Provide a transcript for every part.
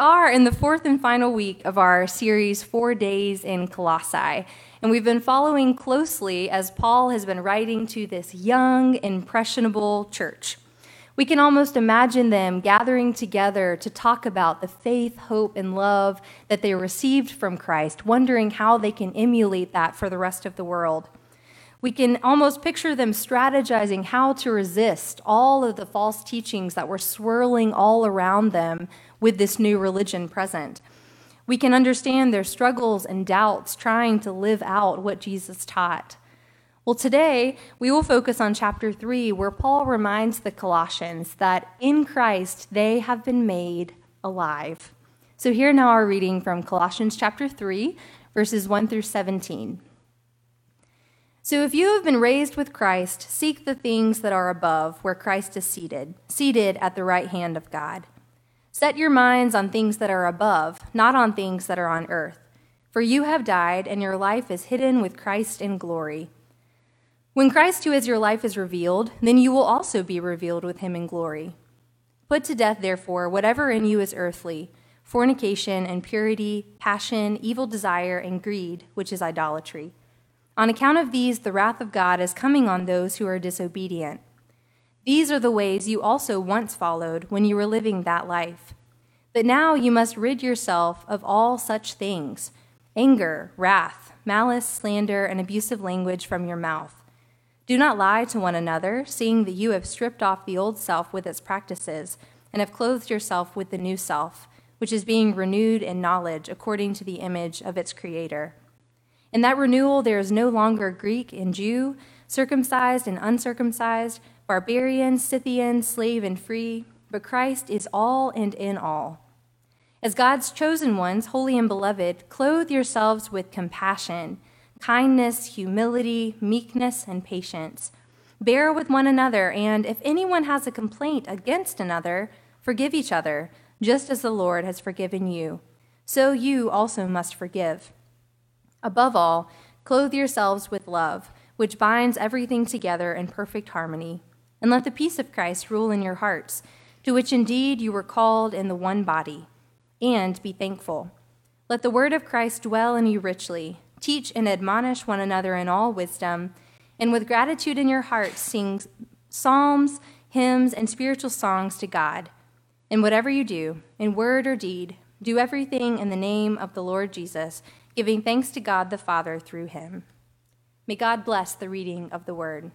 are in the fourth and final week of our series, Four Days in Colossae. And we've been following closely as Paul has been writing to this young, impressionable church. We can almost imagine them gathering together to talk about the faith, hope, and love that they received from Christ, wondering how they can emulate that for the rest of the world. We can almost picture them strategizing how to resist all of the false teachings that were swirling all around them with this new religion present. We can understand their struggles and doubts trying to live out what Jesus taught. Well, today we will focus on chapter 3, where Paul reminds the Colossians that in Christ they have been made alive. So, here now our reading from Colossians chapter 3, verses 1 through 17. So if you have been raised with Christ, seek the things that are above, where Christ is seated, seated at the right hand of God. Set your minds on things that are above, not on things that are on earth. For you have died, and your life is hidden with Christ in glory. When Christ, who is your life, is revealed, then you will also be revealed with him in glory. Put to death, therefore, whatever in you is earthly fornication, impurity, passion, evil desire, and greed, which is idolatry. On account of these, the wrath of God is coming on those who are disobedient. These are the ways you also once followed when you were living that life. But now you must rid yourself of all such things anger, wrath, malice, slander, and abusive language from your mouth. Do not lie to one another, seeing that you have stripped off the old self with its practices and have clothed yourself with the new self, which is being renewed in knowledge according to the image of its creator. In that renewal, there is no longer Greek and Jew, circumcised and uncircumcised, barbarian, Scythian, slave and free, but Christ is all and in all. As God's chosen ones, holy and beloved, clothe yourselves with compassion, kindness, humility, meekness, and patience. Bear with one another, and if anyone has a complaint against another, forgive each other, just as the Lord has forgiven you. So you also must forgive. Above all, clothe yourselves with love, which binds everything together in perfect harmony. And let the peace of Christ rule in your hearts, to which indeed you were called in the one body. And be thankful. Let the word of Christ dwell in you richly. Teach and admonish one another in all wisdom, and with gratitude in your hearts sing psalms, hymns, and spiritual songs to God. And whatever you do, in word or deed, do everything in the name of the Lord Jesus giving thanks to God the Father through him. May God bless the reading of the word.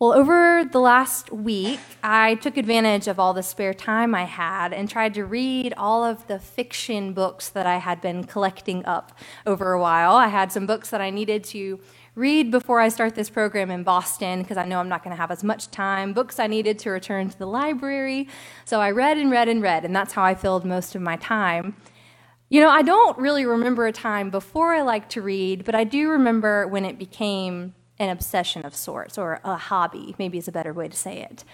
Well, over the last week, I took advantage of all the spare time I had and tried to read all of the fiction books that I had been collecting up over a while. I had some books that I needed to read before I start this program in Boston because I know I'm not going to have as much time, books I needed to return to the library. So I read and read and read, and that's how I filled most of my time. You know, I don't really remember a time before I liked to read, but I do remember when it became an obsession of sorts, or a hobby, maybe is a better way to say it.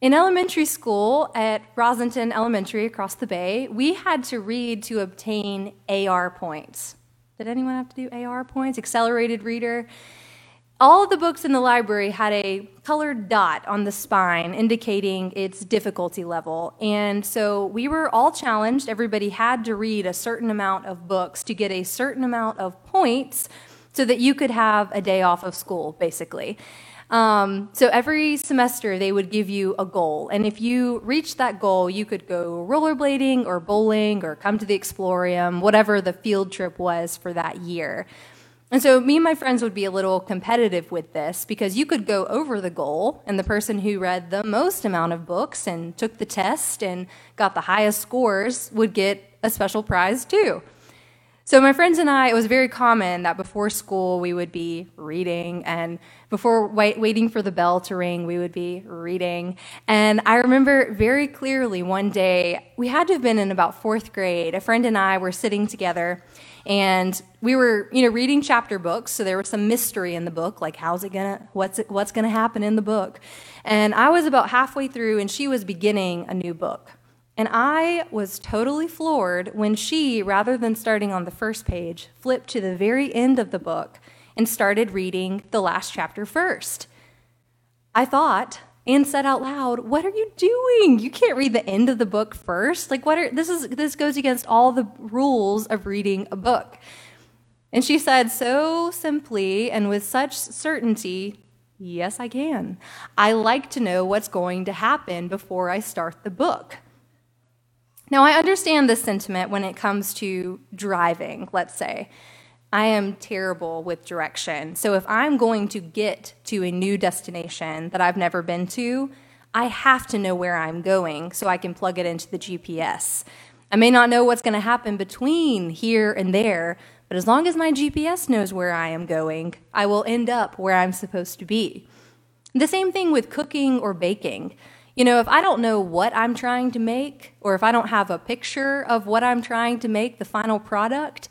In elementary school at Rosinton Elementary across the bay, we had to read to obtain AR points. Did anyone have to do AR points? Accelerated reader. All of the books in the library had a colored dot on the spine indicating its difficulty level. And so we were all challenged. Everybody had to read a certain amount of books to get a certain amount of points so that you could have a day off of school, basically. Um, so every semester they would give you a goal, and if you reached that goal, you could go rollerblading or bowling or come to the Exploreum, whatever the field trip was for that year. And so me and my friends would be a little competitive with this because you could go over the goal, and the person who read the most amount of books and took the test and got the highest scores would get a special prize too. So, my friends and I, it was very common that before school we would be reading, and before wait, waiting for the bell to ring, we would be reading. And I remember very clearly one day, we had to have been in about fourth grade. A friend and I were sitting together, and we were, you know, reading chapter books. So there was some mystery in the book, like how's it gonna, what's it, what's gonna happen in the book. And I was about halfway through, and she was beginning a new book. And I was totally floored when she, rather than starting on the first page, flipped to the very end of the book and started reading the last chapter first. I thought and said out loud, "What are you doing? You can't read the end of the book first. Like what are this is this goes against all the rules of reading a book." And she said so simply and with such certainty, "Yes, I can. I like to know what's going to happen before I start the book." Now, I understand this sentiment when it comes to driving, let's say. I am terrible with direction. So if I'm going to get to a new destination that I've never been to, I have to know where I'm going so I can plug it into the GPS. I may not know what's going to happen between here and there, but as long as my GPS knows where I am going, I will end up where I'm supposed to be. The same thing with cooking or baking. You know, if I don't know what I'm trying to make, or if I don't have a picture of what I'm trying to make, the final product,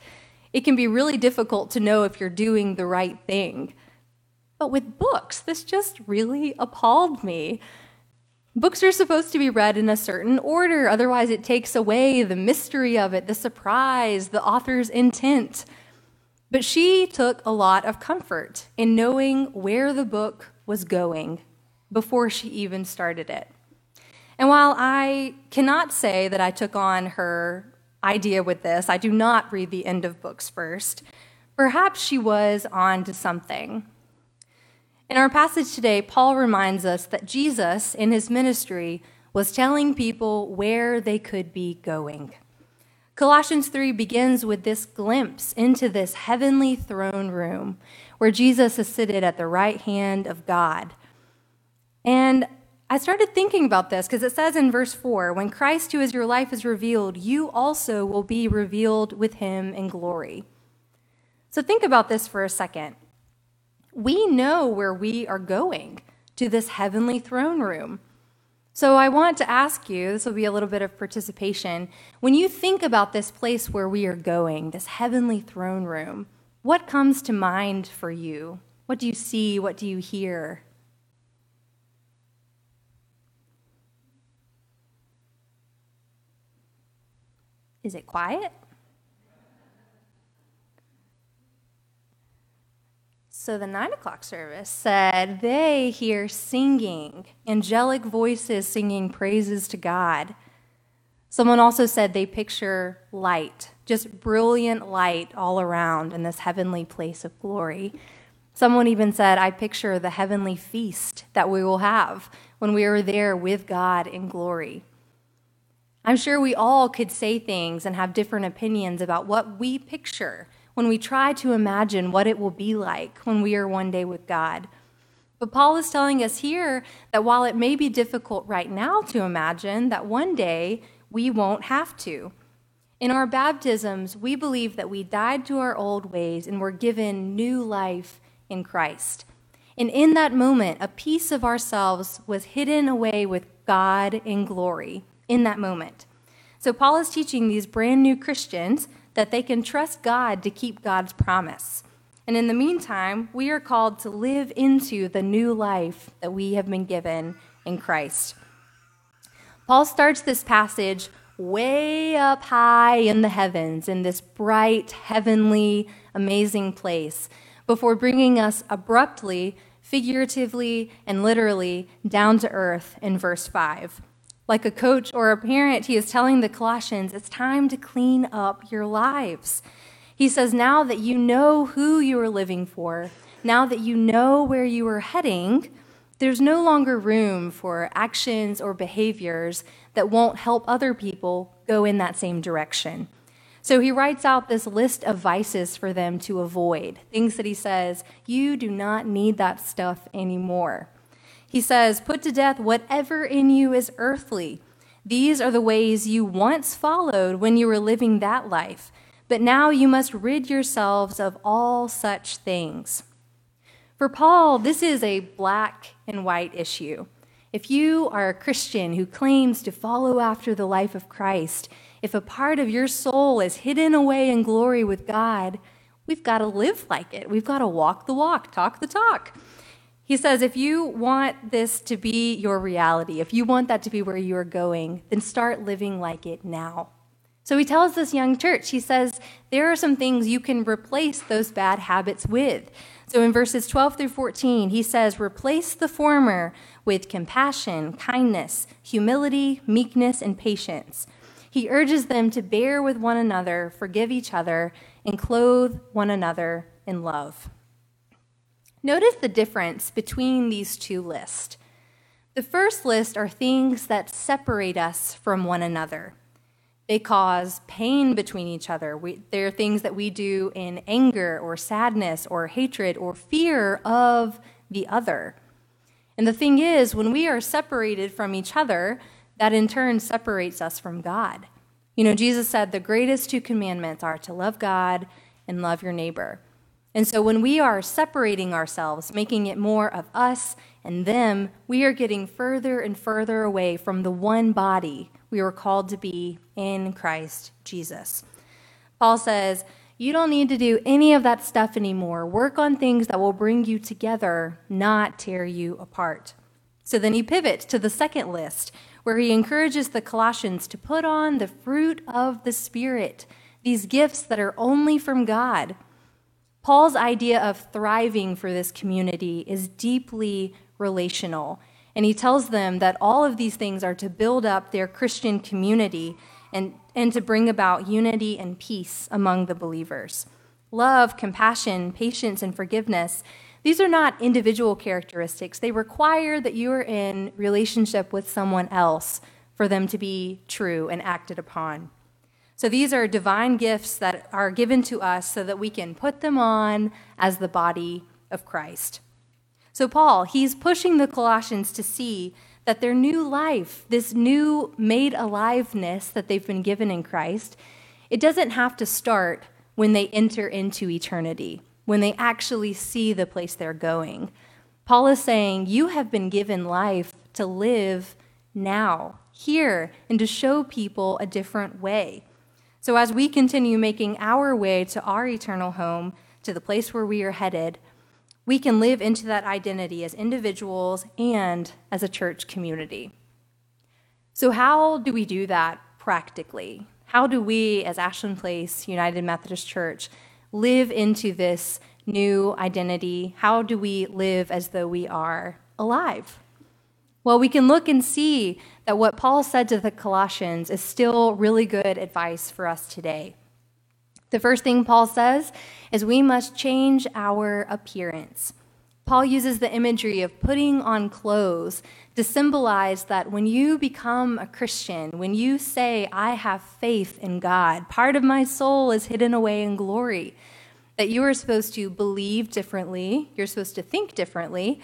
it can be really difficult to know if you're doing the right thing. But with books, this just really appalled me. Books are supposed to be read in a certain order, otherwise, it takes away the mystery of it, the surprise, the author's intent. But she took a lot of comfort in knowing where the book was going before she even started it. And while I cannot say that I took on her idea with this. I do not read the end of books first. Perhaps she was on to something. In our passage today, Paul reminds us that Jesus, in his ministry, was telling people where they could be going. Colossians 3 begins with this glimpse into this heavenly throne room where Jesus is seated at the right hand of God. And I started thinking about this because it says in verse 4 when Christ, who is your life, is revealed, you also will be revealed with him in glory. So think about this for a second. We know where we are going to this heavenly throne room. So I want to ask you this will be a little bit of participation. When you think about this place where we are going, this heavenly throne room, what comes to mind for you? What do you see? What do you hear? Is it quiet? So the nine o'clock service said they hear singing, angelic voices singing praises to God. Someone also said they picture light, just brilliant light all around in this heavenly place of glory. Someone even said, I picture the heavenly feast that we will have when we are there with God in glory. I'm sure we all could say things and have different opinions about what we picture when we try to imagine what it will be like when we are one day with God. But Paul is telling us here that while it may be difficult right now to imagine, that one day we won't have to. In our baptisms, we believe that we died to our old ways and were given new life in Christ. And in that moment, a piece of ourselves was hidden away with God in glory in that moment. So, Paul is teaching these brand new Christians that they can trust God to keep God's promise. And in the meantime, we are called to live into the new life that we have been given in Christ. Paul starts this passage way up high in the heavens, in this bright, heavenly, amazing place, before bringing us abruptly, figuratively, and literally down to earth in verse 5. Like a coach or a parent, he is telling the Colossians, it's time to clean up your lives. He says, now that you know who you are living for, now that you know where you are heading, there's no longer room for actions or behaviors that won't help other people go in that same direction. So he writes out this list of vices for them to avoid, things that he says, you do not need that stuff anymore. He says, Put to death whatever in you is earthly. These are the ways you once followed when you were living that life, but now you must rid yourselves of all such things. For Paul, this is a black and white issue. If you are a Christian who claims to follow after the life of Christ, if a part of your soul is hidden away in glory with God, we've got to live like it. We've got to walk the walk, talk the talk. He says, if you want this to be your reality, if you want that to be where you're going, then start living like it now. So he tells this young church, he says, there are some things you can replace those bad habits with. So in verses 12 through 14, he says, Replace the former with compassion, kindness, humility, meekness, and patience. He urges them to bear with one another, forgive each other, and clothe one another in love. Notice the difference between these two lists. The first list are things that separate us from one another. They cause pain between each other. We, they're things that we do in anger or sadness or hatred or fear of the other. And the thing is, when we are separated from each other, that in turn separates us from God. You know, Jesus said the greatest two commandments are to love God and love your neighbor. And so when we are separating ourselves, making it more of us and them, we are getting further and further away from the one body we were called to be in Christ Jesus. Paul says, You don't need to do any of that stuff anymore. Work on things that will bring you together, not tear you apart. So then he pivots to the second list, where he encourages the Colossians to put on the fruit of the Spirit, these gifts that are only from God. Paul's idea of thriving for this community is deeply relational. And he tells them that all of these things are to build up their Christian community and, and to bring about unity and peace among the believers. Love, compassion, patience, and forgiveness, these are not individual characteristics. They require that you are in relationship with someone else for them to be true and acted upon. So these are divine gifts that are given to us so that we can put them on as the body of Christ. So, Paul, he's pushing the Colossians to see that their new life, this new made aliveness that they've been given in Christ, it doesn't have to start when they enter into eternity, when they actually see the place they're going. Paul is saying, You have been given life to live now, here, and to show people a different way. So, as we continue making our way to our eternal home, to the place where we are headed, we can live into that identity as individuals and as a church community. So, how do we do that practically? How do we, as Ashland Place United Methodist Church, live into this new identity? How do we live as though we are alive? Well, we can look and see that what Paul said to the Colossians is still really good advice for us today. The first thing Paul says is we must change our appearance. Paul uses the imagery of putting on clothes to symbolize that when you become a Christian, when you say, I have faith in God, part of my soul is hidden away in glory, that you are supposed to believe differently, you're supposed to think differently.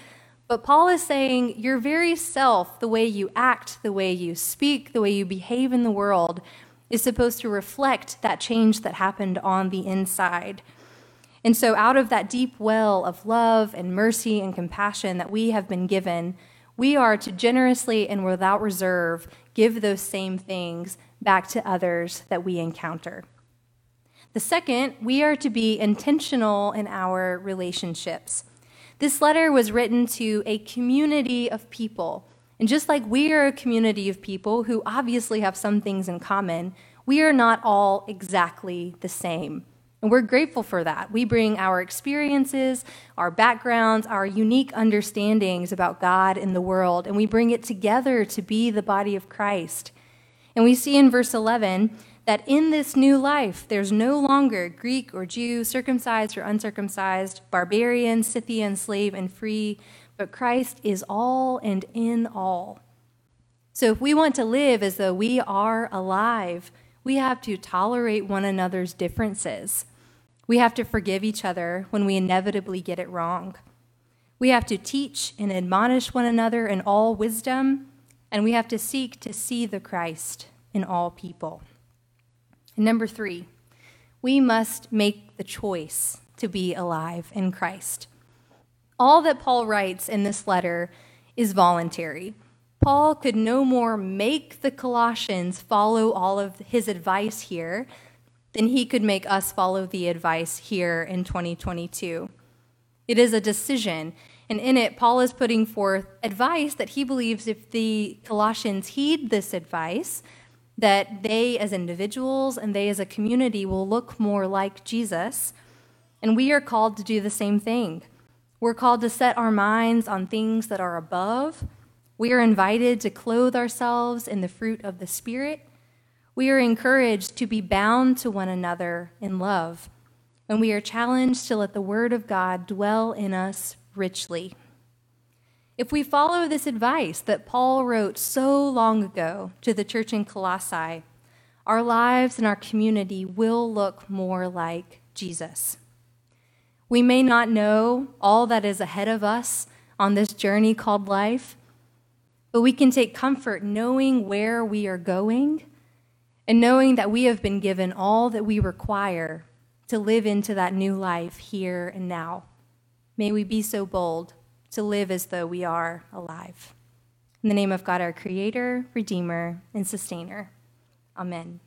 But Paul is saying your very self, the way you act, the way you speak, the way you behave in the world, is supposed to reflect that change that happened on the inside. And so, out of that deep well of love and mercy and compassion that we have been given, we are to generously and without reserve give those same things back to others that we encounter. The second, we are to be intentional in our relationships. This letter was written to a community of people and just like we are a community of people who obviously have some things in common, we are not all exactly the same. And we're grateful for that. We bring our experiences, our backgrounds, our unique understandings about God and the world, and we bring it together to be the body of Christ. And we see in verse 11 that in this new life, there's no longer Greek or Jew, circumcised or uncircumcised, barbarian, Scythian, slave, and free but Christ is all and in all. So if we want to live as though we are alive, we have to tolerate one another's differences. We have to forgive each other when we inevitably get it wrong. We have to teach and admonish one another in all wisdom, and we have to seek to see the Christ in all people. And number three, we must make the choice to be alive in Christ. All that Paul writes in this letter is voluntary. Paul could no more make the Colossians follow all of his advice here than he could make us follow the advice here in 2022. It is a decision, and in it, Paul is putting forth advice that he believes if the Colossians heed this advice, that they as individuals and they as a community will look more like Jesus. And we are called to do the same thing. We're called to set our minds on things that are above. We are invited to clothe ourselves in the fruit of the Spirit. We are encouraged to be bound to one another in love. And we are challenged to let the Word of God dwell in us richly. If we follow this advice that Paul wrote so long ago to the church in Colossae, our lives and our community will look more like Jesus. We may not know all that is ahead of us on this journey called life, but we can take comfort knowing where we are going and knowing that we have been given all that we require to live into that new life here and now. May we be so bold to live as though we are alive. In the name of God, our Creator, Redeemer, and Sustainer. Amen.